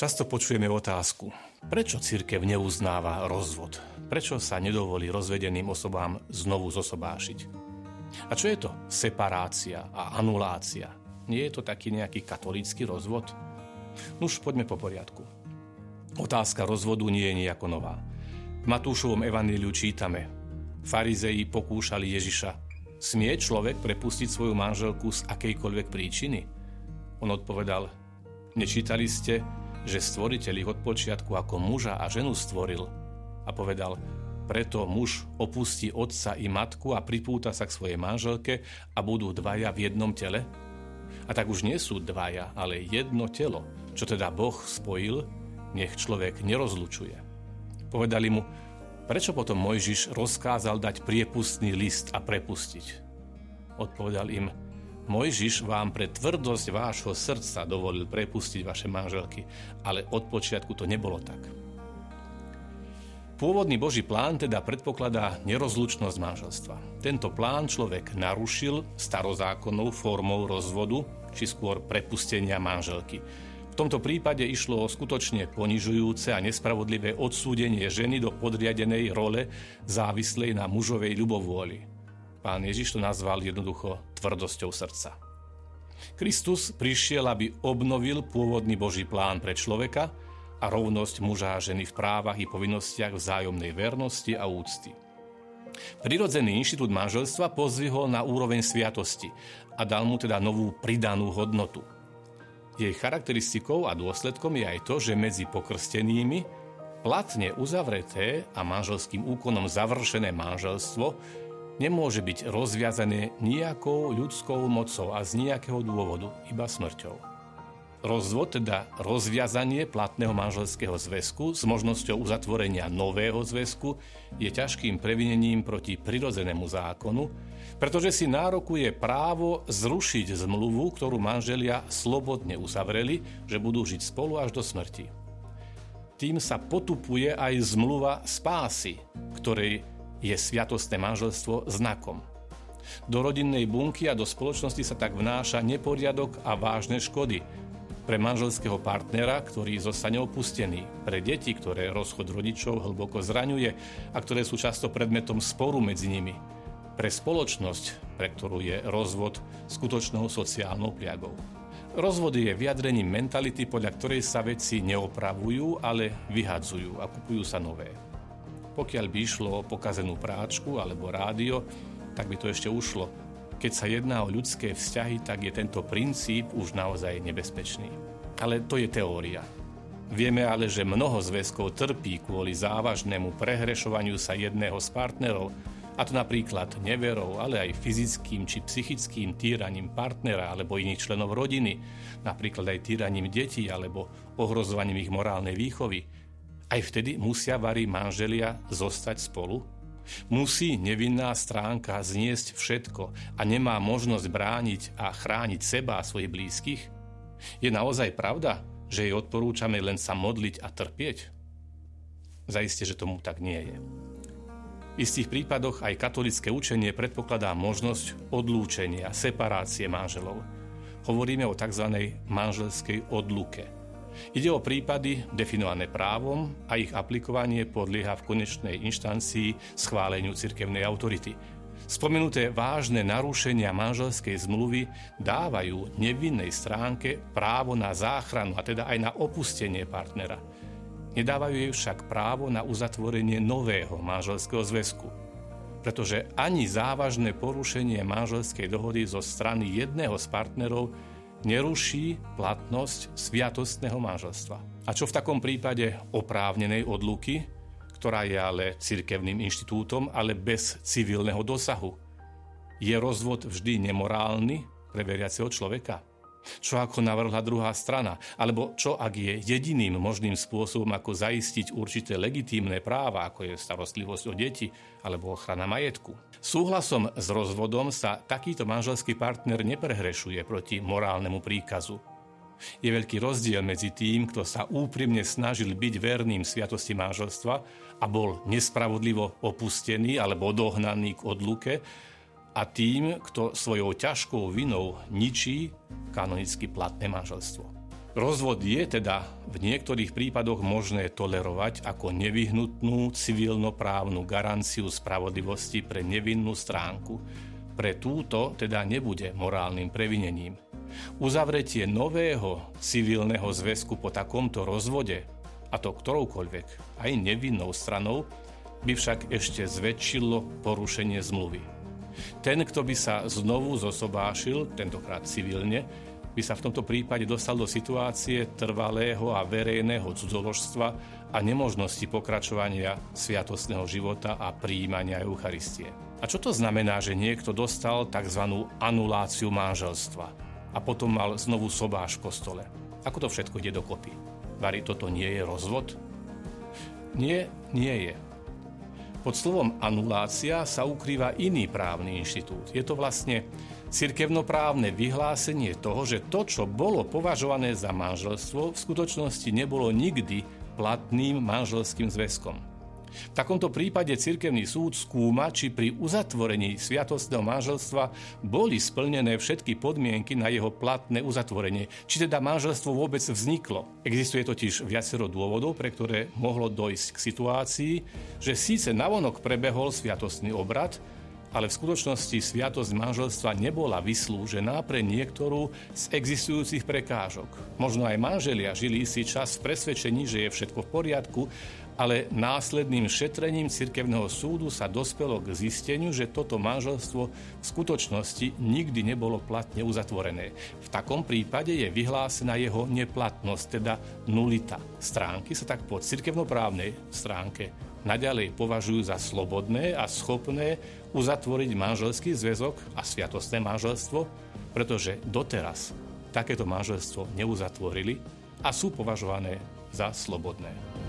Často počujeme otázku, prečo církev neuznáva rozvod? Prečo sa nedovolí rozvedeným osobám znovu zosobášiť? A čo je to separácia a anulácia? Nie je to taký nejaký katolícky rozvod? Nuž, poďme po poriadku. Otázka rozvodu nie je nejako nová. V Matúšovom evaníliu čítame. Farizei pokúšali Ježiša. Smie človek prepustiť svoju manželku z akejkoľvek príčiny? On odpovedal, nečítali ste, že stvoriteľ ich od počiatku ako muža a ženu stvoril a povedal, preto muž opustí otca i matku a pripúta sa k svojej manželke a budú dvaja v jednom tele? A tak už nie sú dvaja, ale jedno telo, čo teda Boh spojil, nech človek nerozlučuje. Povedali mu, prečo potom Mojžiš rozkázal dať priepustný list a prepustiť? Odpovedal im, Mojžiš vám pre tvrdosť vášho srdca dovolil prepustiť vaše manželky, ale od počiatku to nebolo tak. Pôvodný Boží plán teda predpokladá nerozlučnosť manželstva. Tento plán človek narušil starozákonnou formou rozvodu, či skôr prepustenia manželky. V tomto prípade išlo o skutočne ponižujúce a nespravodlivé odsúdenie ženy do podriadenej role závislej na mužovej ľubovôli. Pán Ježiš to nazval jednoducho tvrdosťou srdca. Kristus prišiel, aby obnovil pôvodný Boží plán pre človeka a rovnosť muža a ženy v právach i povinnostiach vzájomnej vernosti a úcty. Prirodzený inštitút manželstva pozvihol na úroveň sviatosti a dal mu teda novú pridanú hodnotu. Jej charakteristikou a dôsledkom je aj to, že medzi pokrstenými platne uzavreté a manželským úkonom završené manželstvo nemôže byť rozviazané nejakou ľudskou mocou a z nejakého dôvodu, iba smrťou. Rozvod, teda rozviazanie platného manželského zväzku s možnosťou uzatvorenia nového zväzku, je ťažkým previnením proti prirodzenému zákonu, pretože si nárokuje právo zrušiť zmluvu, ktorú manželia slobodne uzavreli, že budú žiť spolu až do smrti. Tým sa potupuje aj zmluva spásy, ktorej je sviatostné manželstvo znakom. Do rodinnej bunky a do spoločnosti sa tak vnáša neporiadok a vážne škody. Pre manželského partnera, ktorý zostane opustený, pre deti, ktoré rozchod rodičov hlboko zraňuje a ktoré sú často predmetom sporu medzi nimi, pre spoločnosť, pre ktorú je rozvod skutočnou sociálnou pliagou. Rozvod je vyjadrením mentality, podľa ktorej sa veci neopravujú, ale vyhadzujú a kupujú sa nové. Pokiaľ by išlo o pokazenú práčku alebo rádio, tak by to ešte ušlo. Keď sa jedná o ľudské vzťahy, tak je tento princíp už naozaj nebezpečný. Ale to je teória. Vieme ale, že mnoho zväzkov trpí kvôli závažnému prehrešovaniu sa jedného z partnerov, a to napríklad neverou, ale aj fyzickým či psychickým týraním partnera alebo iných členov rodiny, napríklad aj týraním detí alebo ohrozovaním ich morálnej výchovy, aj vtedy musia varí manželia zostať spolu? Musí nevinná stránka zniesť všetko a nemá možnosť brániť a chrániť seba a svojich blízkych? Je naozaj pravda, že jej odporúčame len sa modliť a trpieť? Zaiste, že tomu tak nie je. V istých prípadoch aj katolické učenie predpokladá možnosť odlúčenia, separácie manželov. Hovoríme o tzv. manželskej odluke – Ide o prípady definované právom a ich aplikovanie podlieha v konečnej inštancii schváleniu cirkevnej autority. Spomenuté vážne narušenia manželskej zmluvy dávajú nevinnej stránke právo na záchranu a teda aj na opustenie partnera. Nedávajú jej však právo na uzatvorenie nového manželského zväzku pretože ani závažné porušenie manželskej dohody zo strany jedného z partnerov neruší platnosť sviatostného manželstva. A čo v takom prípade oprávnenej odluky, ktorá je ale cirkevným inštitútom, ale bez civilného dosahu? Je rozvod vždy nemorálny pre veriaceho človeka? Čo ako navrhla druhá strana? Alebo čo ak je jediným možným spôsobom, ako zaistiť určité legitímne práva, ako je starostlivosť o deti alebo ochrana majetku? Súhlasom s rozvodom sa takýto manželský partner neprehrešuje proti morálnemu príkazu. Je veľký rozdiel medzi tým, kto sa úprimne snažil byť verným sviatosti manželstva a bol nespravodlivo opustený alebo dohnaný k odluke, a tým, kto svojou ťažkou vinou ničí kanonicky platné manželstvo. Rozvod je teda v niektorých prípadoch možné tolerovať ako nevyhnutnú civilnoprávnu garanciu spravodlivosti pre nevinnú stránku. Pre túto teda nebude morálnym previnením. Uzavretie nového civilného zväzku po takomto rozvode, a to ktoroukoľvek, aj nevinnou stranou, by však ešte zväčšilo porušenie zmluvy. Ten, kto by sa znovu zosobášil, tentokrát civilne, by sa v tomto prípade dostal do situácie trvalého a verejného cudzoložstva a nemožnosti pokračovania sviatostného života a príjmania Eucharistie. A čo to znamená, že niekto dostal tzv. anuláciu manželstva a potom mal znovu sobáš v kostole? Ako to všetko ide dokopy? Vary, toto nie je rozvod? Nie, nie je. Pod slovom anulácia sa ukrýva iný právny inštitút. Je to vlastne cirkevnoprávne vyhlásenie toho, že to, čo bolo považované za manželstvo, v skutočnosti nebolo nikdy platným manželským zväzkom. V takomto prípade cirkevný súd skúma, či pri uzatvorení sviatostného manželstva boli splnené všetky podmienky na jeho platné uzatvorenie, či teda manželstvo vôbec vzniklo. Existuje totiž viacero dôvodov, pre ktoré mohlo dojsť k situácii, že síce navonok prebehol sviatostný obrad, ale v skutočnosti sviatosť manželstva nebola vyslúžená pre niektorú z existujúcich prekážok. Možno aj manželia žili si čas v presvedčení, že je všetko v poriadku ale následným šetrením cirkevného súdu sa dospelo k zisteniu, že toto manželstvo v skutočnosti nikdy nebolo platne uzatvorené. V takom prípade je vyhlásená jeho neplatnosť, teda nulita. Stránky sa tak po cirkevnoprávnej stránke naďalej považujú za slobodné a schopné uzatvoriť manželský zväzok a sviatostné manželstvo, pretože doteraz takéto manželstvo neuzatvorili a sú považované za slobodné.